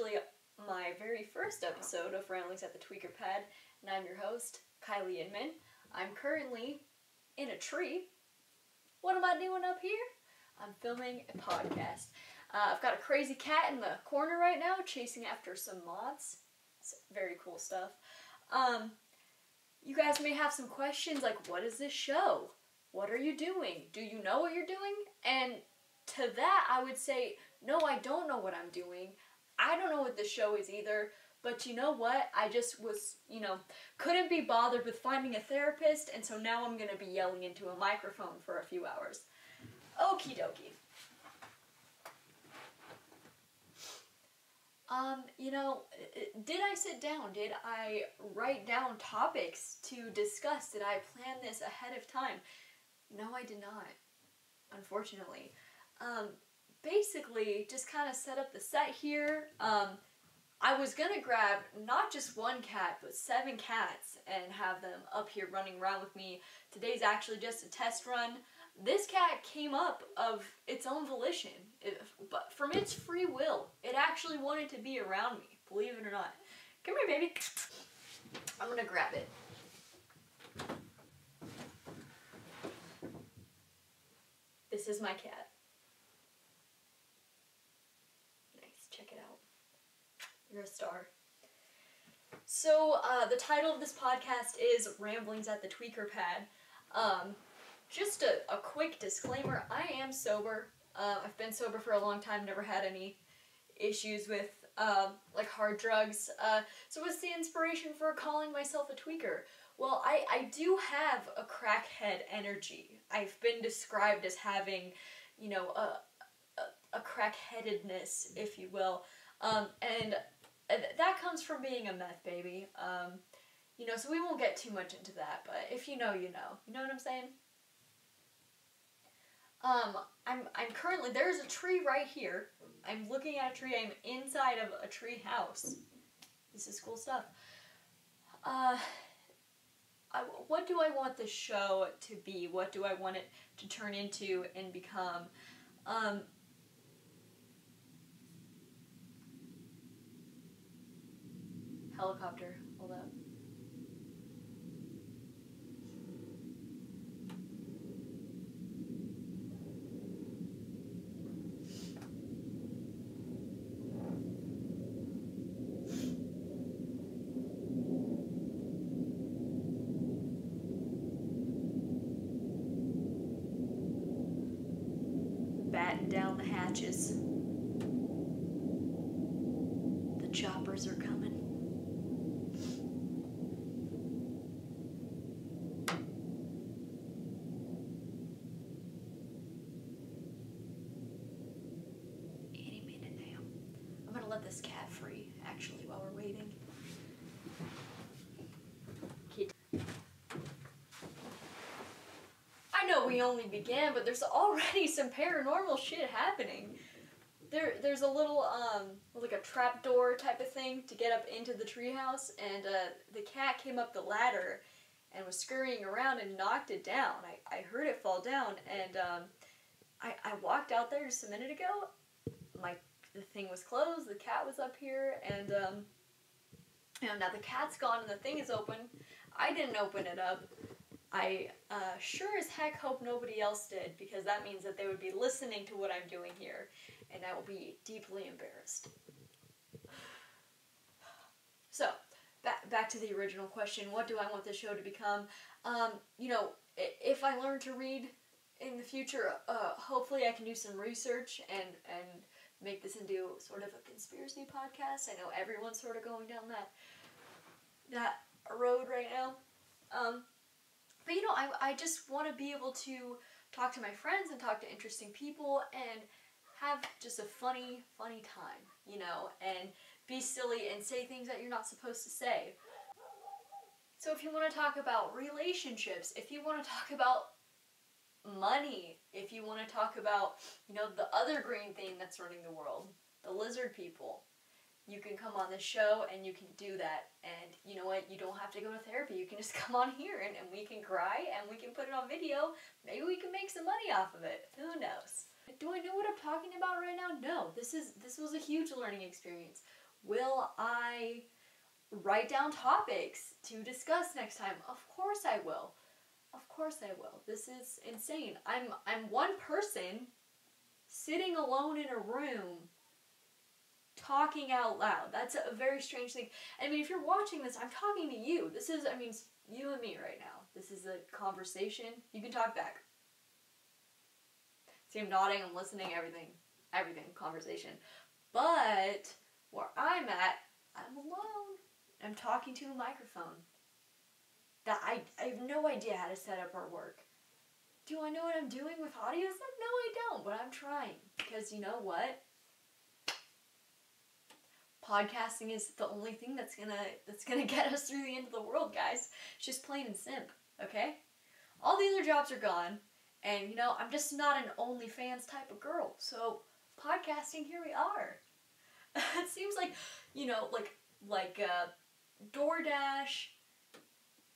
actually my very first episode of Ramblings at the Tweaker Pad, and I'm your host, Kylie Inman. I'm currently in a tree. What am I doing up here? I'm filming a podcast. Uh, I've got a crazy cat in the corner right now chasing after some moths. It's very cool stuff. Um, you guys may have some questions like, what is this show? What are you doing? Do you know what you're doing? And to that, I would say, no, I don't know what I'm doing. I don't know what the show is either. But you know what? I just was, you know, couldn't be bothered with finding a therapist, and so now I'm gonna be yelling into a microphone for a few hours. Okie dokie. Um, you know, did I sit down? Did I write down topics to discuss? Did I plan this ahead of time? No, I did not, unfortunately. Um, basically, just kind of set up the set here. Um, I was gonna grab not just one cat, but seven cats and have them up here running around with me. Today's actually just a test run. This cat came up of its own volition, it, but from its free will. It actually wanted to be around me, believe it or not. Come here, baby. I'm gonna grab it. This is my cat. Nice, check it out. You're a star. So, uh, the title of this podcast is Ramblings at the Tweaker Pad. Um, just a, a quick disclaimer I am sober. Uh, I've been sober for a long time, never had any issues with uh, like hard drugs. Uh, so, what's the inspiration for calling myself a tweaker? Well, I, I do have a crackhead energy. I've been described as having, you know, a, a, a crackheadedness, if you will. Um, and that comes from being a meth baby. Um, you know, so we won't get too much into that, but if you know, you know. You know what I'm saying? Um, I'm, I'm currently, there's a tree right here. I'm looking at a tree. I'm inside of a tree house. This is cool stuff. Uh, I, what do I want the show to be? What do I want it to turn into and become? Um, helicopter. Hold up. Batten down the hatches. The choppers are coming. Any minute now. I'm gonna let this cat free, actually, while we're waiting. I know we only began, but there's already some paranormal shit happening. There, there's a little, um, like a trap door type of thing to get up into the treehouse, and uh, the cat came up the ladder and was scurrying around and knocked it down. I, I heard it fall down, and um, I, I walked out there just a minute ago. The thing was closed. The cat was up here, and um, you know, now the cat's gone and the thing is open. I didn't open it up. I uh, sure as heck hope nobody else did because that means that they would be listening to what I'm doing here, and I will be deeply embarrassed. So, back back to the original question: What do I want the show to become? Um, you know, if I learn to read in the future, uh, hopefully I can do some research and and make this into sort of a conspiracy podcast. I know everyone's sort of going down that that road right now. Um, but you know, I, I just want to be able to talk to my friends and talk to interesting people and have just a funny, funny time, you know, and be silly and say things that you're not supposed to say. So if you want to talk about relationships, if you want to talk about money, if you want to talk about, you know, the other green thing that's running the world, the lizard people, you can come on the show and you can do that. And you know what? You don't have to go to therapy. You can just come on here and, and we can cry and we can put it on video. Maybe we can make some money off of it. Who knows? Do I know what I'm talking about right now? No. This is this was a huge learning experience. Will I write down topics to discuss next time? Of course I will. Of course I will. This is insane. I'm I'm one person sitting alone in a room talking out loud. That's a very strange thing. I mean, if you're watching this, I'm talking to you. This is I mean, you and me right now. This is a conversation. You can talk back. See, I'm nodding, I'm listening, everything, everything, conversation. But where I'm at, I'm alone. I'm talking to a microphone. That I, I have no idea how to set up our work. Do I know what I'm doing with audio stuff? No, I don't, but I'm trying. Because you know what? Podcasting is the only thing that's gonna that's gonna get us through the end of the world, guys. It's just plain and simp, okay? All the other jobs are gone, and you know, I'm just not an OnlyFans type of girl. So podcasting, here we are. it seems like, you know, like like uh, DoorDash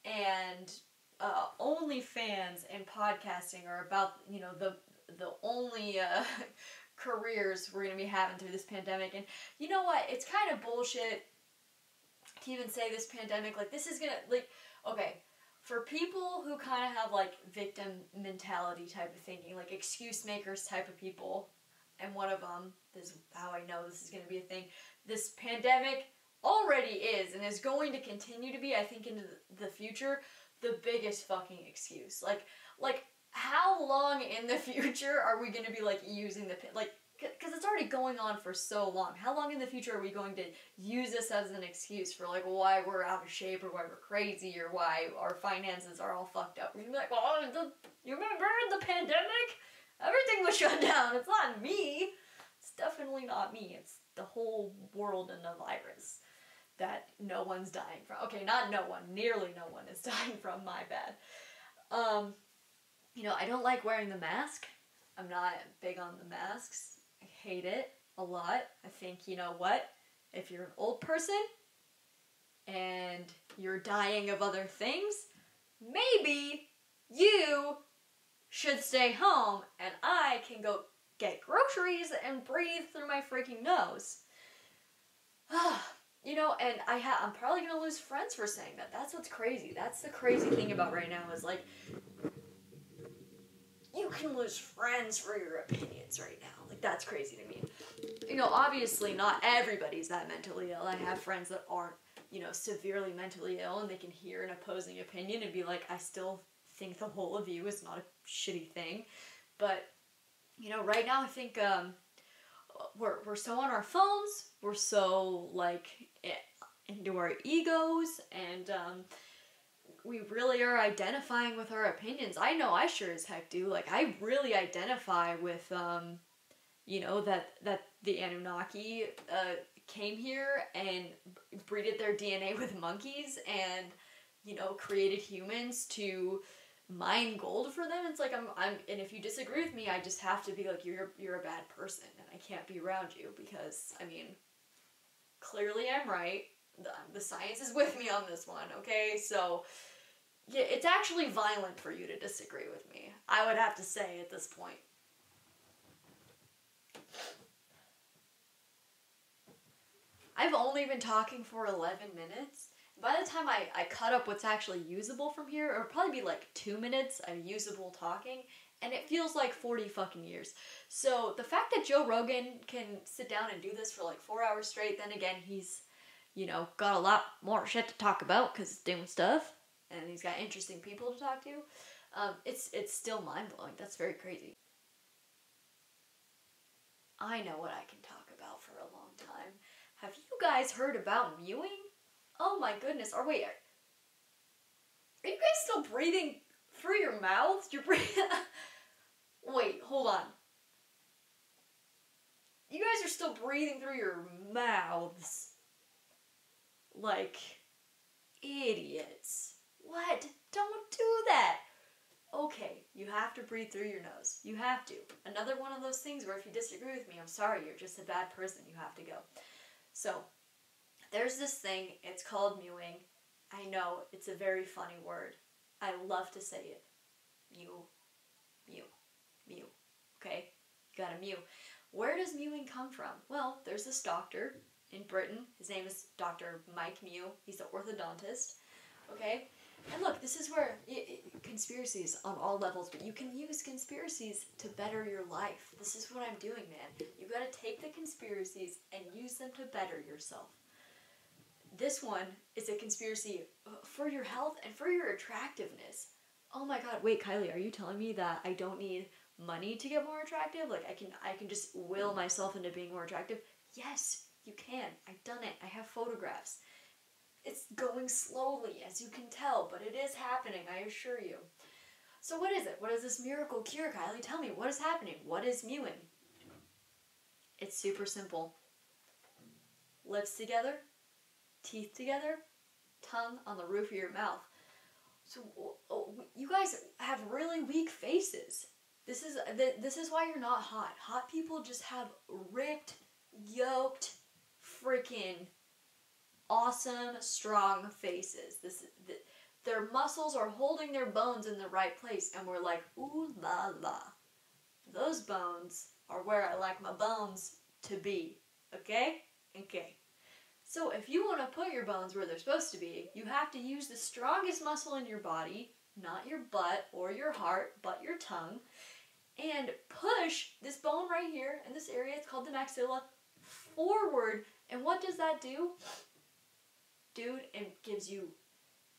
and uh, OnlyFans and podcasting are about you know the the only uh, careers we're gonna be having through this pandemic. And you know what? It's kind of bullshit to even say this pandemic. Like this is gonna like okay for people who kind of have like victim mentality type of thinking, like excuse makers type of people. And one of them, this is how I know this is to be a thing. This pandemic already is and is going to continue to be, I think, into the future, the biggest fucking excuse. Like, like how long in the future are we going to be like using the like? Because it's already going on for so long. How long in the future are we going to use this as an excuse for like why we're out of shape or why we're crazy or why our finances are all fucked up? We're gonna be like, well, the, you remember the pandemic? Everything was shut down. It's not me. It's definitely not me. It's the whole world and the virus that no one's dying from. Okay, not no one, nearly no one is dying from, my bad. Um, you know, I don't like wearing the mask. I'm not big on the masks. I hate it a lot. I think, you know what? If you're an old person and you're dying of other things, maybe you should stay home and I can go get groceries and breathe through my freaking nose. you know, and I ha- I'm probably gonna lose friends for saying that. That's what's crazy. That's the crazy thing about right now is like you can lose friends for your opinions right now. Like that's crazy to me. You know, obviously not everybody's that mentally ill. I have friends that aren't, you know, severely mentally ill and they can hear an opposing opinion and be like, I still think the whole of you is not a shitty thing. But, you know, right now I think um, we're, we're so on our phones, we're so like into our egos and um, we really are identifying with our opinions. I know I sure as heck do. Like I really identify with um you know that that the Anunnaki uh came here and breeded their DNA with monkeys and you know created humans to mine gold for them. It's like I'm I'm and if you disagree with me, I just have to be like you're you're a bad person and I can't be around you because I mean clearly I'm right. The, the science is with me on this one, okay? So yeah, it's actually violent for you to disagree with me. I would have to say at this point. I've only been talking for 11 minutes. By the time I, I cut up what's actually usable from here, it'll probably be like two minutes of usable talking, and it feels like 40 fucking years. So the fact that Joe Rogan can sit down and do this for like four hours straight, then again, he's, you know, got a lot more shit to talk about because he's doing stuff and he's got interesting people to talk to. Um, it's it's still mind blowing. That's very crazy. I know what I can talk about for a long time. Have you guys heard about mewing? Oh my goodness. Or wait, are, are you guys still breathing through your mouths? You're breathing. wait, hold on. You guys are still breathing through your mouths. Like idiots. What? Don't do that. Okay, you have to breathe through your nose. You have to. Another one of those things where if you disagree with me, I'm sorry, you're just a bad person. You have to go. So, there's this thing, it's called mewing. I know, it's a very funny word. I love to say it. Mew. Mew. mew. Okay? You gotta mew. Where does mewing come from? Well, there's this doctor in Britain. His name is Dr. Mike Mew. He's an orthodontist. Okay? And look, this is where it, it, conspiracies on all levels, but you can use conspiracies to better your life. This is what I'm doing, man. You gotta take the conspiracies and use them to better yourself. This one is a conspiracy uh, for your health and for your attractiveness. Oh my god, wait, Kylie, are you telling me that I don't need money to get more attractive? Like I can I can just will myself into being more attractive? Yes, you can. I've done it. I have photographs. It's going slowly, as you can tell, but it is happening, I assure you. So what is it? What is this miracle cure, Kylie? Tell me, what is happening? What is mewing? It's super simple. Lips together, teeth together, tongue on the roof of your mouth. So oh, you guys have really weak faces. This is this is why you're not hot. Hot people just have ripped, yoked, freaking awesome, strong faces. This the, their muscles are holding their bones in the right place, and we're like, ooh la la. Those bones are where I like my bones to be. Okay? Okay. So if you want to put your bones where they're supposed to be, you have to use the strongest muscle in your body, not your butt or your heart, but your tongue, and push this bone right here in this area, it's called the maxilla, forward. And what does that do? Dude, it gives you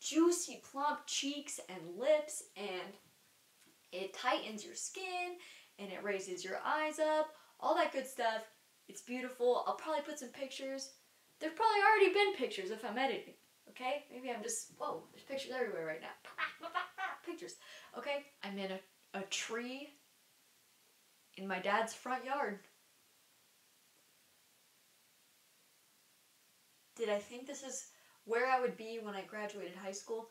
juicy, plump cheeks and lips, and it tightens your skin, and it raises your eyes up, all that good stuff. It's beautiful. I'll probably put some pictures. There's probably already been pictures if I'm editing. Okay? Maybe I'm just, whoa, there's pictures everywhere right now. Pictures. Okay? I'm in a, a tree in my dad's front yard. Did I think this is where I would be when I graduated high school?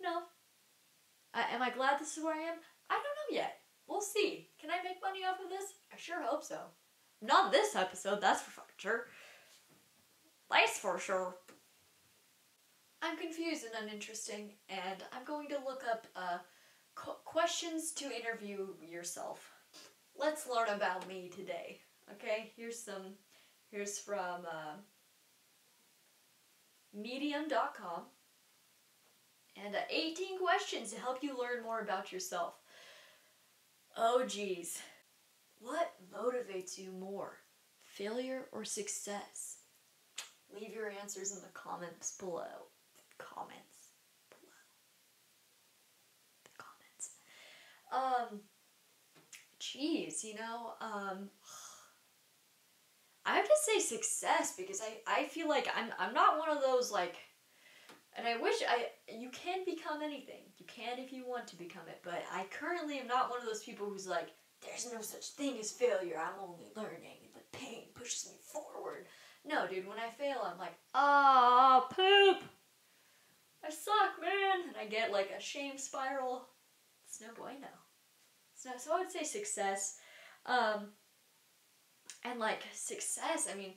No. Uh, am I glad this is where I am? I don't know yet. We'll see. Can I make money off of this? I sure hope so. Not this episode, that's for fucking sure. That's for sure. I'm confused and uninteresting, and I'm going to look up uh, questions to interview yourself. Let's learn about me today. Okay, here's some. Here's from uh, Medium.com, and uh, 18 questions to help you learn more about yourself. Oh, geez. What motivates you more, failure or success? Leave your answers in the comments below. Comments below. The comments. Um, geez, you know, um, I have to say success because I, I feel like I'm, I'm not one of those like, and I wish I, you can become anything. You can if you want to become it, but I currently am not one of those people who's like, there's no such thing as failure. I'm only learning. The pain pushes me forward. No, dude, when I fail, I'm like, ah, oh, poop. I suck, man. And I get like a shame spiral. It's no bueno. So, so I would say success. Um, and like success, I mean,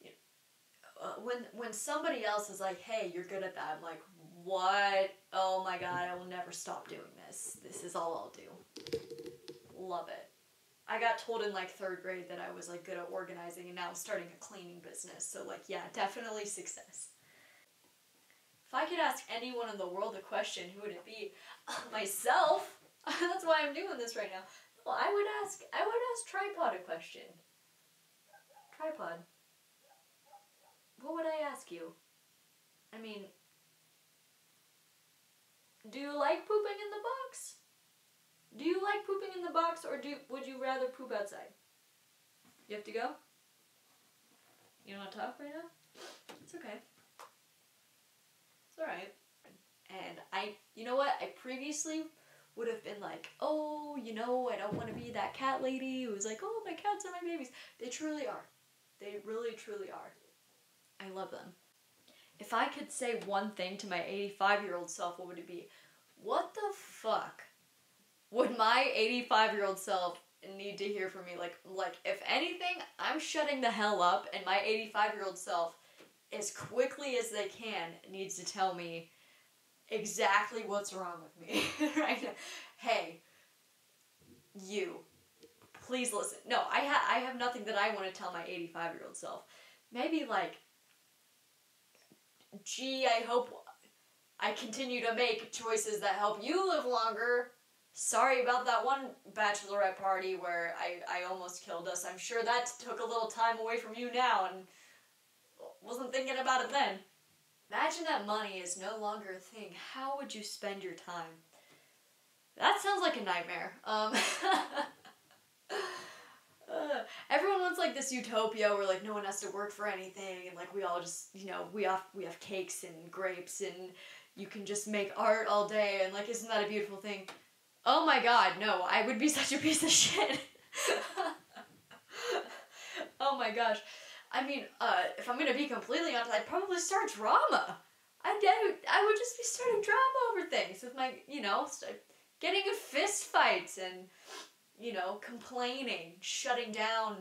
you know, uh, when when somebody else is like, "Hey, you're good at that," I'm like, "What? Oh my god, I will never stop doing this. This is all I'll do." Love it. I got told in like third grade that I was like good at organizing and now I'm starting a cleaning business. So like yeah, definitely success. If I could ask anyone in the world a question, who would it be? Myself. That's why I'm doing this right now. Well, I would ask I would ask tripod a question. Tripod. What would I ask you? I mean, do you like pooping in the box? Do you like pooping in the box or do would you rather poop outside? You have to go? You don't want to talk right now? It's okay. It's alright. And I, you know what? I previously would have been like, oh, you know, I don't want to be that cat lady who's like, oh, my cats are my babies. They truly are. They really, truly are. I love them. If I could say one thing to my 85 year old self, what would it be? What the fuck would my 85 year old self need to hear from me? Like, like if anything, I'm shutting the hell up, and my 85 year old self, as quickly as they can, needs to tell me exactly what's wrong with me right now. Hey, you please listen. No, I ha- I have nothing that I want to tell my 85 year old self. Maybe like, gee, I hope I continue to make choices that help you live longer. Sorry about that one bachelorette party where I, I almost killed us. I'm sure that took a little time away from you now and wasn't thinking about it then. Imagine that money is no longer a thing. How would you spend your time? That sounds like a nightmare. Um, everyone wants like this utopia where like no one has to work for anything and like we all just you know we have we have cakes and grapes and you can just make art all day and like isn't that a beautiful thing? Oh my god, no, I would be such a piece of shit. oh my gosh. I mean, uh, if I'm gonna be completely honest, I'd probably start drama. I'd, I would just be starting drama over things with my, you know, getting in fist fights and, you know, complaining, shutting down.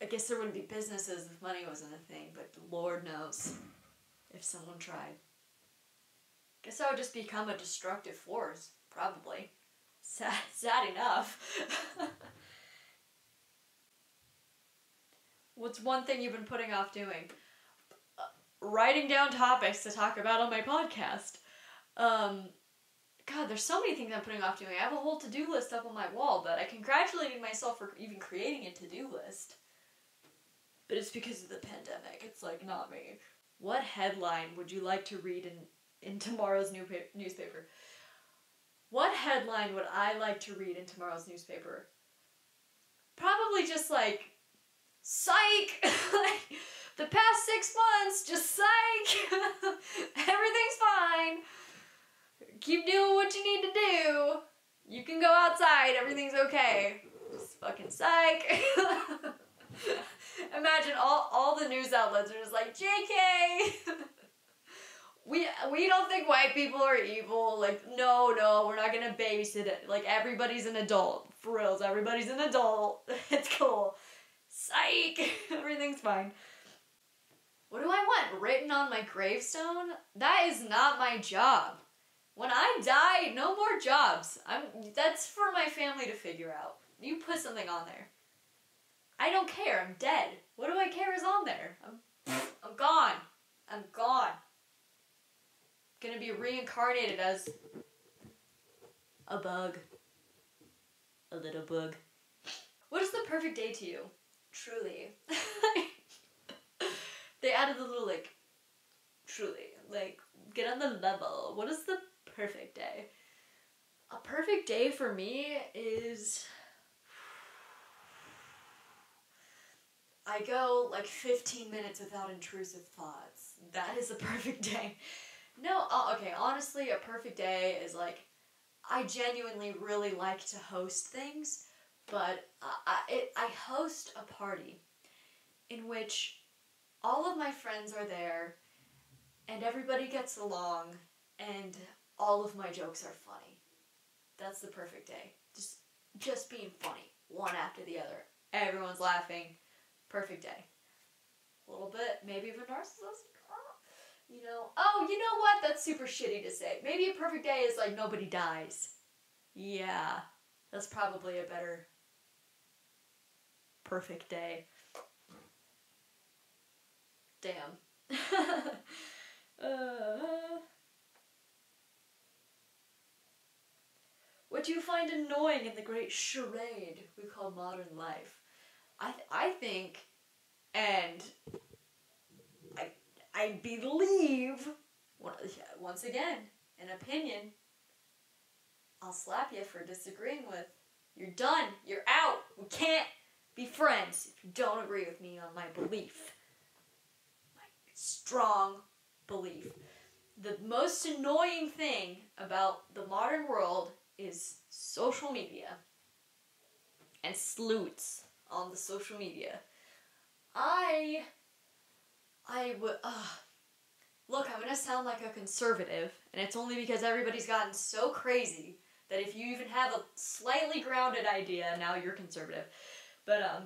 I guess there wouldn't be businesses if money wasn't a thing, but Lord knows if someone tried. Guess I would just become a destructive force, probably. Sad, sad enough. What's one thing you've been putting off doing? Uh, writing down topics to talk about on my podcast. Um, God, there's so many things I'm putting off doing. I have a whole to do list up on my wall that I congratulated myself for even creating a to do list. But it's because of the pandemic. It's like not me. What headline would you like to read in, in tomorrow's new pa- newspaper? What headline would I like to read in tomorrow's newspaper? Probably just like psych. Like, the past six months just psych. Everything's fine. Keep doing what you need to do. You can go outside. Everything's okay. Just fucking psych. Imagine all, all the news outlets are just like jk we we don't think white people are evil. Like no no we're not gonna babysit it. Like everybody's an adult. For reals everybody's an adult. It's cool Psych! Everything's fine. What do I want written on my gravestone? That is not my job. When I die, no more jobs. I'm that's for my family to figure out. You put something on there. I don't care. I'm dead. What do I care is on there? I'm I'm gone. I'm gone. Gonna be reincarnated as a bug. A little bug. What is the perfect day to you? Truly. they added a little like, truly, like get on the level. What is the perfect day? A perfect day for me is. I go like 15 minutes without intrusive thoughts. That is a perfect day. No, uh, okay, honestly, a perfect day is like I genuinely really like to host things but I, it, I host a party in which all of my friends are there and everybody gets along and all of my jokes are funny. That's the perfect day. Just just being funny, one after the other. Everyone's laughing. Perfect day. A little bit, maybe of a narcissist. Uh, you know, oh, you know what? That's super shitty to say. Maybe a perfect day is like nobody dies. Yeah, that's probably a better perfect day. Damn. uh, what do you find annoying in the great charade we call modern life? I, th- I think, and I, I believe, once again, an opinion, I'll slap you for disagreeing with. You're done. You're out. We can't be friends if you don't agree with me on my belief. My strong belief. The most annoying thing about the modern world is social media and sleuths on the social media. I I would uh look, I'm gonna sound like a conservative, and it's only because everybody's gotten so crazy that if you even have a slightly grounded idea, now you're conservative. But um,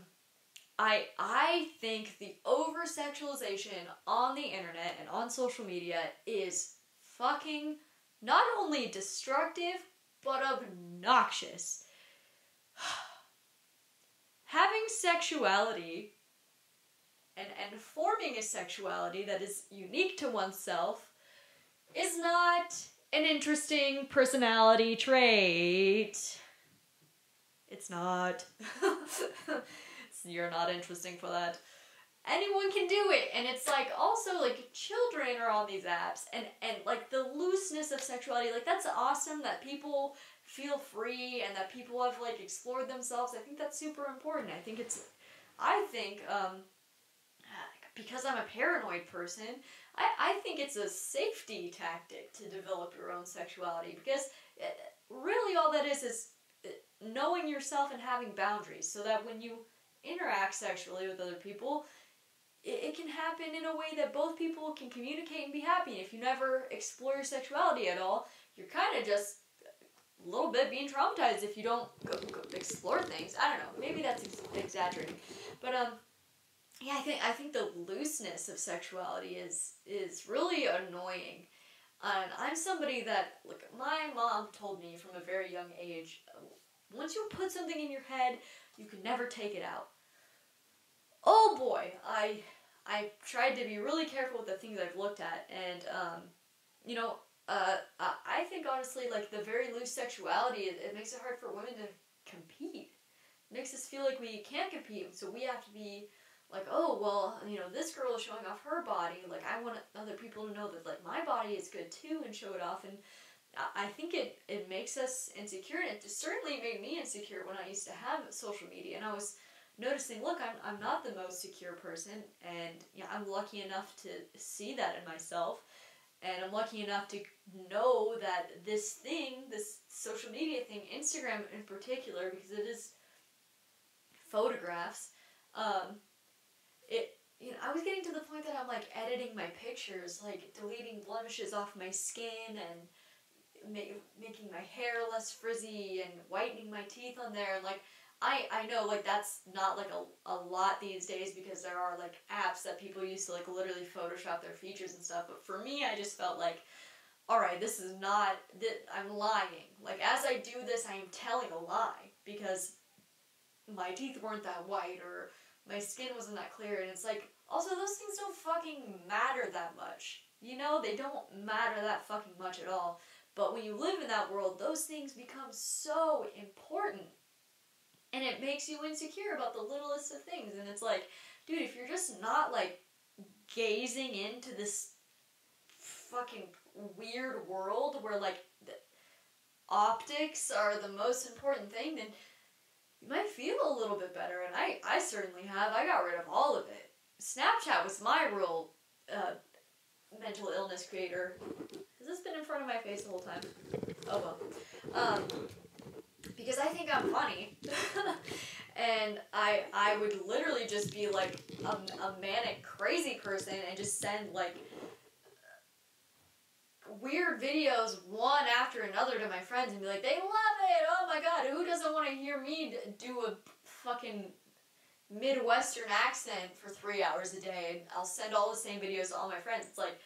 I I think the over sexualization on the internet and on social media is fucking not only destructive but obnoxious. having sexuality and, and forming a sexuality that is unique to oneself is not an interesting personality trait. It's not. You're not interesting for that. Anyone can do it, and it's like also like children are on these apps, and and like the looseness of sexuality, like that's awesome that people feel free and that people have like explored themselves. I think that's super important. I think it's, I think um, because I'm a paranoid person, I, I think it's a safety tactic to develop your own sexuality because it, uh, really all that is is knowing yourself and having boundaries so that when you interact sexually with other people, it, it can happen in a way that both people can communicate and be happy. And if you never explore your sexuality at all, you're kind of just a little bit being traumatized if you don't go, go explore things. I don't know. Maybe that's ex- exaggerating, but um, yeah, I think I think the looseness of sexuality is is really annoying. And I'm somebody that like my mom told me from a very young age, once you put something in your head, you can never take it out. Oh boy, I I tried to be really careful with the things I've looked at, and um, you know, uh, I think honestly, like the very loose sexuality, it, it makes it hard for women to compete. It makes us feel like we can't compete, so we have to be like, oh, well, you know, this girl is showing off her body. Like, I want other people to know that, like, my body is good too and show it off. And I think it, it makes us insecure. And it certainly made me insecure when I used to have social media. And I was noticing, look, I'm, I'm not the most secure person. And, yeah, I'm lucky enough to see that in myself. And I'm lucky enough to know that this thing, this social media thing, Instagram in particular, because it is photographs, um, it you know, I was getting to the point that I'm like editing my pictures, like deleting blemishes off my skin and making my hair less frizzy and whitening my teeth on there. And like, I, I know like that's not like a, a lot these days because there are like apps that people use to like literally Photoshop their features and stuff. But for me, I just felt like, all right, this is not that I'm lying. Like as I do this, I am telling a lie because my teeth weren't that white or my skin wasn't that clear, and it's like, also, those things don't fucking matter that much. You know, they don't matter that fucking much at all. But when you live in that world, those things become so important. And it makes you insecure about the littlest of things. And it's like, dude, if you're just not like gazing into this fucking weird world where like optics are the most important thing, then you might feel a little bit better. And I, I certainly have. I got rid of all of it. Snapchat was my real uh, mental illness creator. This been in front of my face the whole time? Oh well. Um, because I think I'm funny. and I I would literally just be like a, a manic crazy person and just send like weird videos one after another to my friends and be like, they love it. Oh my god, who doesn't want to hear me do a fucking Midwestern accent for three hours a day? And I'll send all the same videos to all my friends. It's like,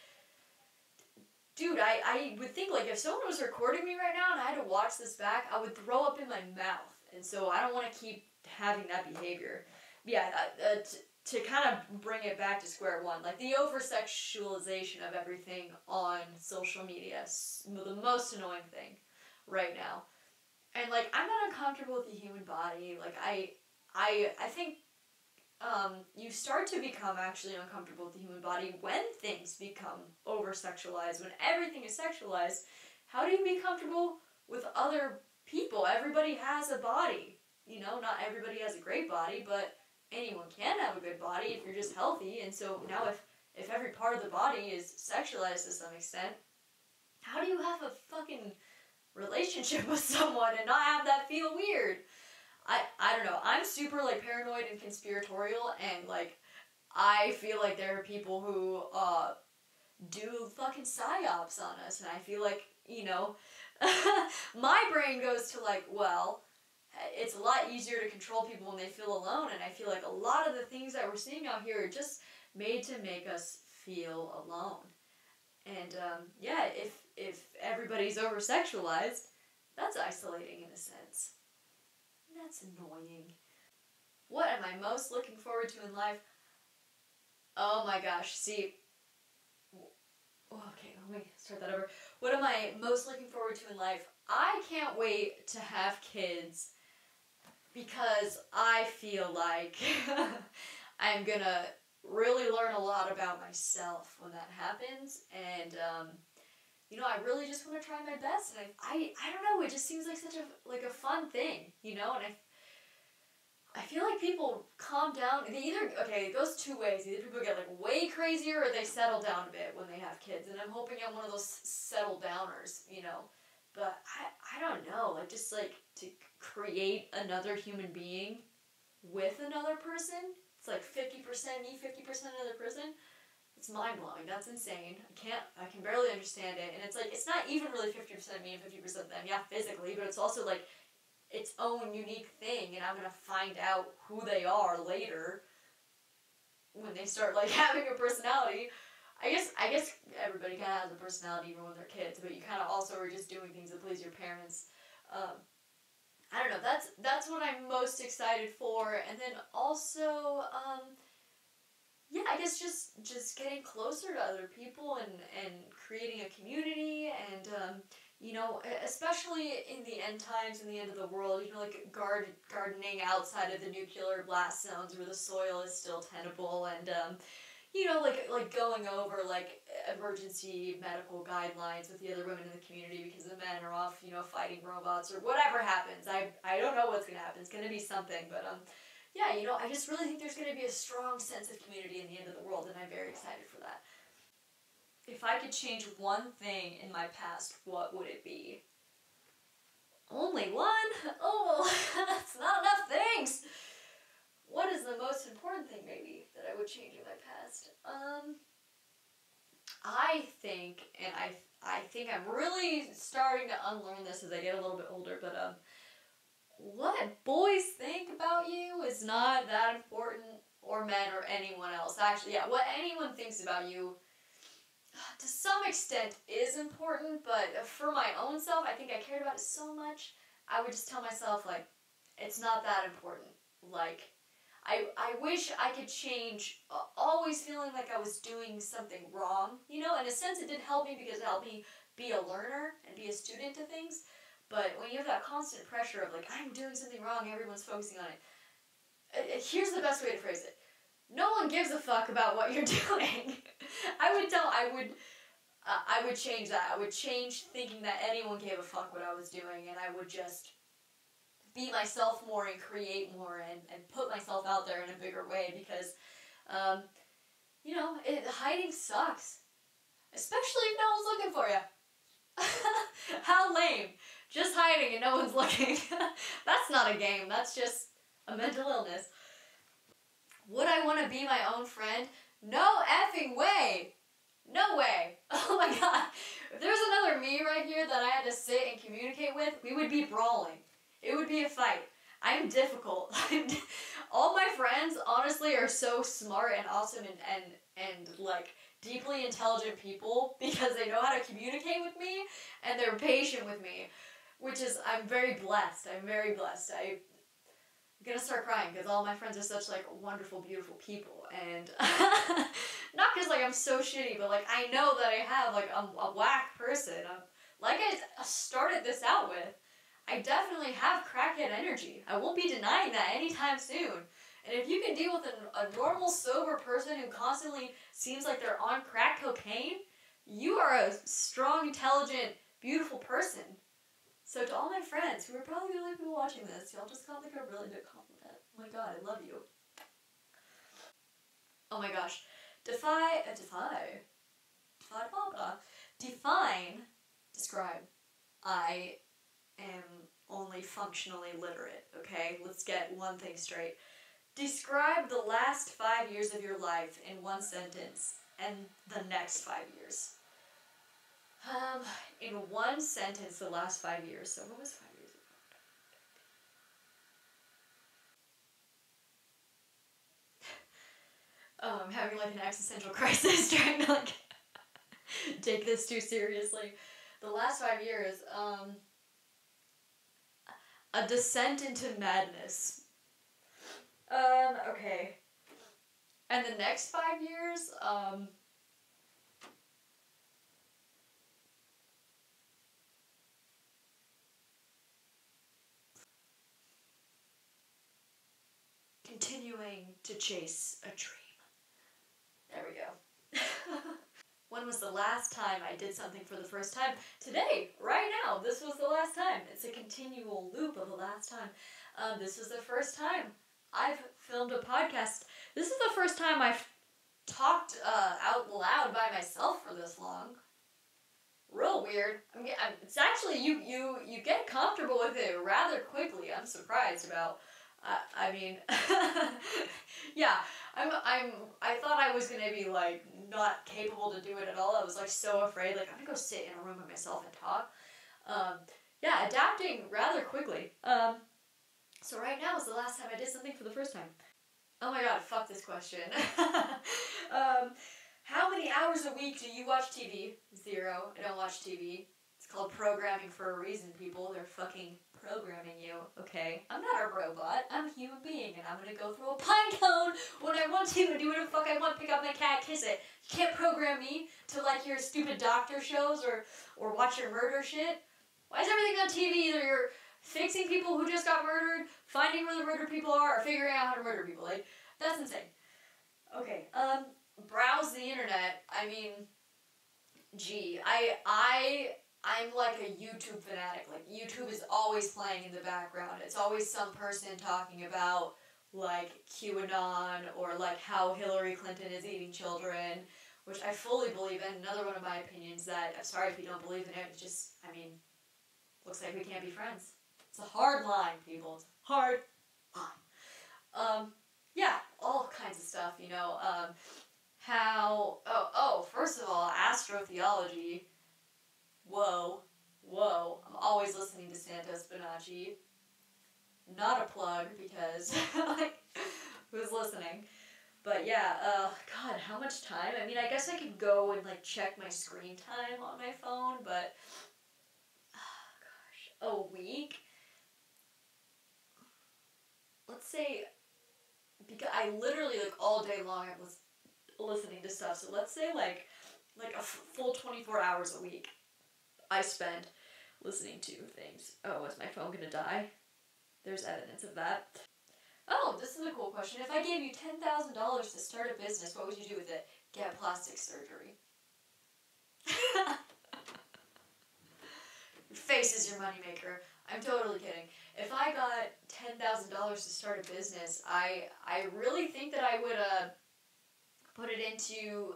dude, I, I would think like if someone was recording me right now and I had to watch this back, I would throw up in my mouth. And so I don't want to keep having that behavior. But yeah, uh, uh, to kind of bring it back to square one, like the over sexualization of everything on social media, is the most annoying thing right now. And like I'm not uncomfortable with the human body. Like I, I, I think um, you start to become actually uncomfortable with the human body when things become over sexualized. When everything is sexualized, how do you be comfortable with other people? Everybody has a body. You know, not everybody has a great body, but anyone can have a good body if you're just healthy. And so now if if every part of the body is sexualized to some extent, how do you have a fucking relationship with someone and not have that feel weird? I I don't know. I'm super like paranoid and conspiratorial and like I feel like there are people who uh do fucking psyops on us and I feel like, you know, my brain goes to like, well, it's a lot easier to control people when they feel alone and i feel like a lot of the things that we're seeing out here are just made to make us feel alone and um, yeah if if everybody's over sexualized that's isolating in a sense that's annoying what am I most looking forward to in life? Oh my gosh, see. Okay, let me start that over. What am I most looking forward to in life? I can't wait to have kids because I feel like I'm gonna really learn a lot about myself when that happens and um, you know, I really just want to try my best, and I, I, I don't know. It just seems like such a like a fun thing, you know. And I, I feel like people calm down. They either okay, it goes two ways. Either people get like way crazier, or they settle down a bit when they have kids. And I'm hoping I'm one of those settle downers, you know. But I, I don't know. Like just like to create another human being with another person. It's like fifty percent me, fifty percent another person it's mind blowing. That's insane. I can't. I can barely understand it. And it's like it's not even really fifty percent me and fifty percent them. Yeah, physically, but it's also like its own unique thing, and I'm gonna find out who they are later when they start like having a personality. I guess I guess everybody kind of has a personality even when they're kids, but you kind of also are just doing things that please your parents. Um, I don't know. That's that's what I'm most excited for, and then also. Um, yeah, I guess just just getting closer to other people and and creating a community and um, you know especially in the end times in the end of the world you know like guard gardening outside of the nuclear blast zones where the soil is still tenable and um, you know like like going over like emergency medical guidelines with the other women in the community because the men are off you know fighting robots or whatever happens. I I don't know what's gonna happen. It's gonna be something but um yeah, you know, I just really think there's going to be a strong sense of community in the end of the world, and I'm very excited for that. If I could change one thing in my past, what would it be? Only one? Oh, that's not enough things! What is the most important thing, maybe, that I would change in my past? Um, I think, and I, I think I'm really starting to unlearn this as I get a little bit older, but um, what boys think about you is not that important, or men or anyone else. Actually, yeah, what anyone thinks about you to some extent is important, but for my own self, I think I cared about it so much, I would just tell myself, like, it's not that important. Like, I, I wish I could change, uh, always feeling like I was doing something wrong. You know, in a sense, it did help me because it helped me be a learner and be a student to things. But when you have that constant pressure of like, I'm doing something wrong, everyone's focusing on it. Uh, uh, here's the best way to phrase it. No one gives a fuck about what you're doing. I would tell, I would, uh, I would change that. I would change thinking that anyone gave a fuck what I was doing, and I would just be myself more and create more and, and put myself out there in a bigger way because, um, you know, it, hiding sucks. Especially if no one's looking for you. How lame just hiding and no one's looking. that's not a game, that's just a mental illness. Would I want to be my own friend? No effing way! No way! Oh my god. If there was another me right here that I had to sit and communicate with, we would be brawling. It would be a fight. I'm difficult. All my friends, honestly, are so smart and awesome and, and, and like deeply intelligent people because they know how to communicate with me and they're patient with me which is I'm very blessed. I'm very blessed. I, am gonna start crying because all my friends are such like wonderful, beautiful people, and not because like I'm so shitty, but like I know that I have like a, whack person. I'm, like I uh, started this out with, I definitely have crackhead energy. I won't be denying that anytime soon. And if you can deal with a, a normal, sober person who constantly seems like they're on crack cocaine, you are a strong, intelligent, beautiful person. So to all my friends who are probably the only people watching this, y'all just got like a really good compliment. Oh my god, I love you. Oh my gosh. Defy, uh, defy, defy, blah, define, describe. I am only functionally literate, okay? Let's get one thing straight. Describe the last five years of your life in one sentence and the next five years. Um, in one sentence, the last five years. So what was five years ago? oh, I'm having like an existential crisis trying to like take this too seriously. The last five years, um, a descent into madness. Um, okay. And the next five years, um, continuing to chase a dream. There we go. when was the last time I did something for the first time? Today, right now. This was the last time. It's a continual loop of the last time. Um, this was the first time I've filmed a podcast. This is the first time I've talked uh, out loud by myself for this long. Real weird. I mean, it's actually you you you get comfortable with it rather quickly. I'm surprised about. Uh, I mean, yeah, I'm, I'm, I thought I was gonna be like not capable to do it at all. I was like so afraid, like I'm gonna go sit in a room by myself and talk. Um, yeah, adapting rather quickly. Um, so right now is the last time I did something for the first time. Oh my god, fuck this question. um, how many hours a week do you watch TV? Zero. I don't watch TV. It's called programming for a reason, people. They're fucking programming you, okay? I'm not a robot. I'm a human being, and I'm gonna go through a pine cone when I want to and do whatever the fuck I want. Pick up my cat, kiss it. You can't program me to like your stupid doctor shows or or watch your murder shit. Why is everything on TV? Either you're fixing people who just got murdered, finding where the murdered people are, or figuring out how to murder people. Like that's insane. Okay, um, browse the internet. I mean, gee, I I I'm like a YouTube fanatic. Like YouTube is always playing in the background. It's always some person talking about like QAnon or like how Hillary Clinton is eating children, which I fully believe in. Another one of my opinions that I'm sorry if you don't believe in it. It's just I mean, looks like we can't be friends. It's a hard line, people. It's hard line. Um, yeah, all kinds of stuff. You know, um, how oh oh first of all, astrotheology whoa, whoa, I'm always listening to Santos Bonacci. Not a plug because, like, who's listening? But yeah, uh, God, how much time? I mean, I guess I could go and, like, check my screen time on my phone, but, oh, gosh, a week? Let's say, because I literally, like, all day long I was listening to stuff, so let's say, like, like a f- full 24 hours a week. I spend listening to things. Oh, is my phone gonna die? There's evidence of that. Oh, this is a cool question. If I gave you $10,000 to start a business, what would you do with it? Get plastic surgery. face is your moneymaker. I'm totally kidding. If I got $10,000 to start a business, I, I really think that I would uh, put it into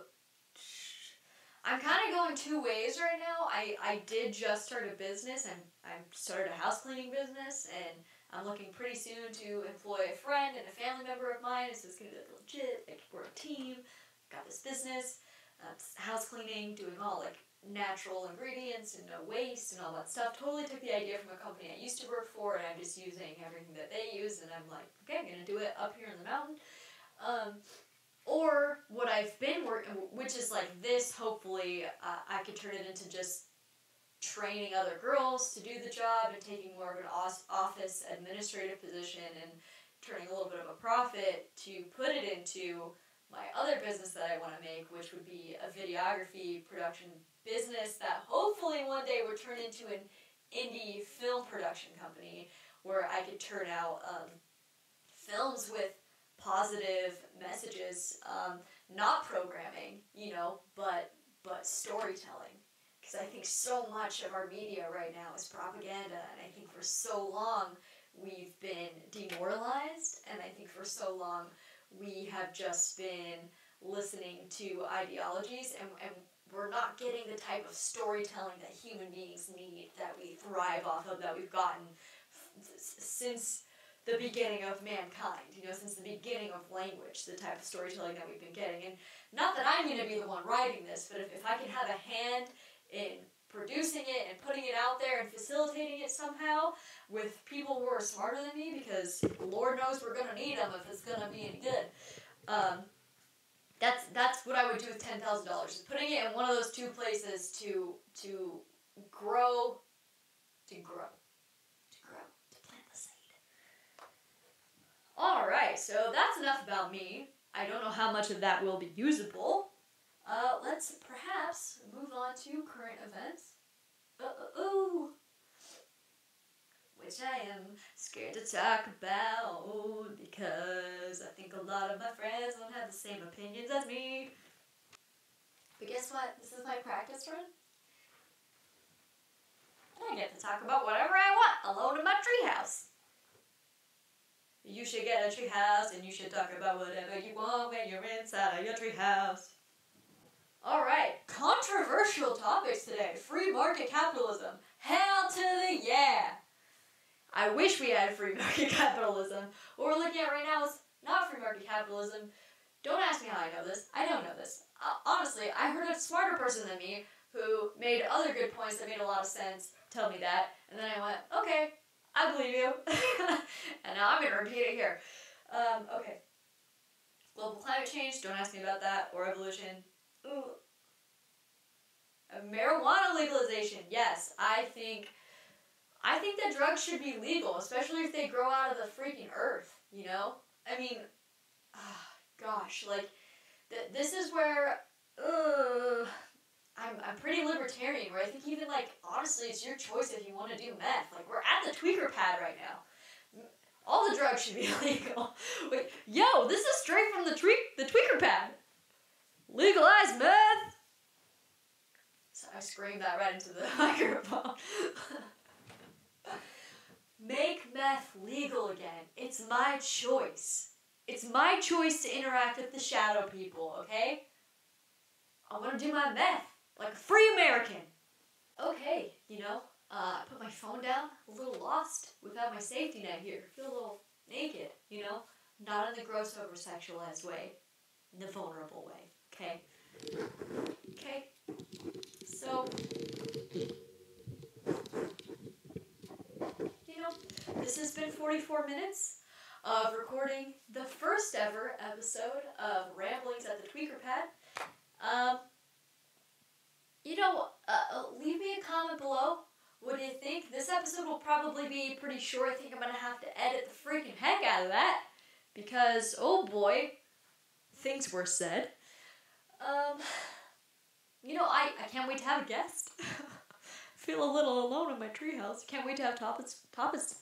I'm kind of going two ways right now. I, I did just start a business and I started a house cleaning business and I'm looking pretty soon to employ a friend and a family member of mine. So it's going to be legit. Like we're a team. Got this business, uh, house cleaning, doing all like natural ingredients and no waste and all that stuff. Totally took the idea from a company I used to work for and I'm just using everything that they use and I'm like, okay, I'm to do it up here in the mountain. Um, or what I've been working, which is like this. Hopefully, uh, I could turn it into just training other girls to do the job and taking more of an office administrative position and turning a little bit of a profit to put it into my other business that I want to make, which would be a videography production business that hopefully one day would turn into an indie film production company where I could turn out um, films with positive messages, um, not programming, you know, but but storytelling. Because I think so much of our media right now is propaganda, and I think for so long we've been demoralized, and I think for so long we have just been listening to ideologies, and, and we're not getting the type of storytelling that human beings need, that we thrive off of, that we've gotten since the beginning of mankind, you know, since the beginning of language, the type of storytelling that we've been getting. And not that I'm going to be the one writing this, but if, if I can have a hand in producing it and putting it out there and facilitating it somehow with people who are smarter than me, because Lord knows we're going to need them if it's going to be any good. Um, that's that's what I would do with ten thousand dollars. Putting it in one of those two places to to grow, to grow. All right. Alright, so that's enough about me. I don't know how much of that will be usable. Uh, let's perhaps move on to current events. Uh, ooh. Which I am scared to talk about because I think a lot of my friends don't have the same opinions as me. But guess what? This is my practice run. And I get to talk about whatever I want alone in my treehouse. You should get a treehouse and you should talk about whatever you want when you're inside of your treehouse. Alright, controversial topics today. Free market capitalism. Hell to the yeah! I wish we had free market capitalism. What we're looking at right now is not free market capitalism. Don't ask me how I know this. I don't know this. Uh, honestly, I heard a smarter person than me who made other good points that made a lot of sense tell me that, and then I went, okay, I believe you. and now I'm going to repeat it here. Um, okay. Global climate change, don't ask me about that, or evolution. Ooh. marijuana legalization, yes, I think I think that drugs should be legal, especially if they grow out of the freaking earth, you know? I mean, oh, gosh, like, th- this is where, uh, I'm, I'm pretty libertarian, where I think even, like, honestly, it's your choice if you want to do meth. Like, we're at the tweaker pad right now. All the drugs should be illegal. Wait, yo, this is straight from the tweak the tweaker pad. Legalize meth. So I screamed that right into the microphone. Make meth legal again. It's my choice. It's my choice to interact with the shadow people, okay? I want to do my meth like a free American. Okay, you know, uh, I put my phone down, a little lost without my safety net here. Feel a little naked, you know? Not in the gross over sexualized way, in the vulnerable way, okay? Okay? So, you know, This has been 44 minutes of recording the first ever episode of Ramblings at the Tweaker Pad. Um, you know, uh, uh, leave me a comment below. What do you think? This episode will probably be pretty short. I think I'm to have to edit the freaking heck out of that. Because, oh boy, things were said. Um, you know, I, I can't wait to have a guest. feel a little alone in my treehouse. Can't wait to have topics, topics,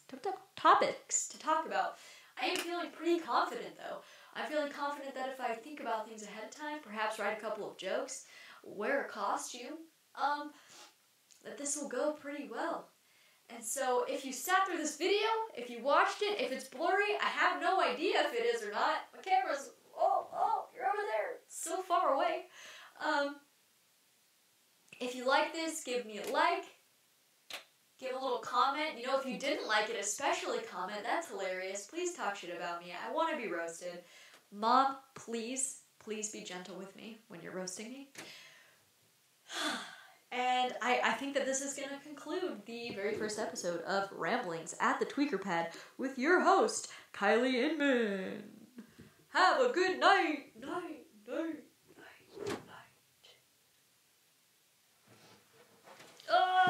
topics to talk about. I am feeling pretty confident though. I'm feeling confident that if I think about things ahead of time, perhaps write a couple of jokes, wear a costume, um, that this will go pretty well. And so if you sat through this video, if you watched it, if it's blurry, I have no idea if it is or not. My camera's, oh, oh, you're over there. So far away. Um, if you like this, give me a like give a little comment. You know, if you didn't like it, especially comment. That's hilarious. Please talk shit about me. I want to be roasted. Mom, please, please be gentle with me when you're roasting me. And I, I think that this is going to conclude the very first episode of Ramblings at the Tweaker Pad with your host, Kylie Inman. Have a good night, night, night, night, night. Oh!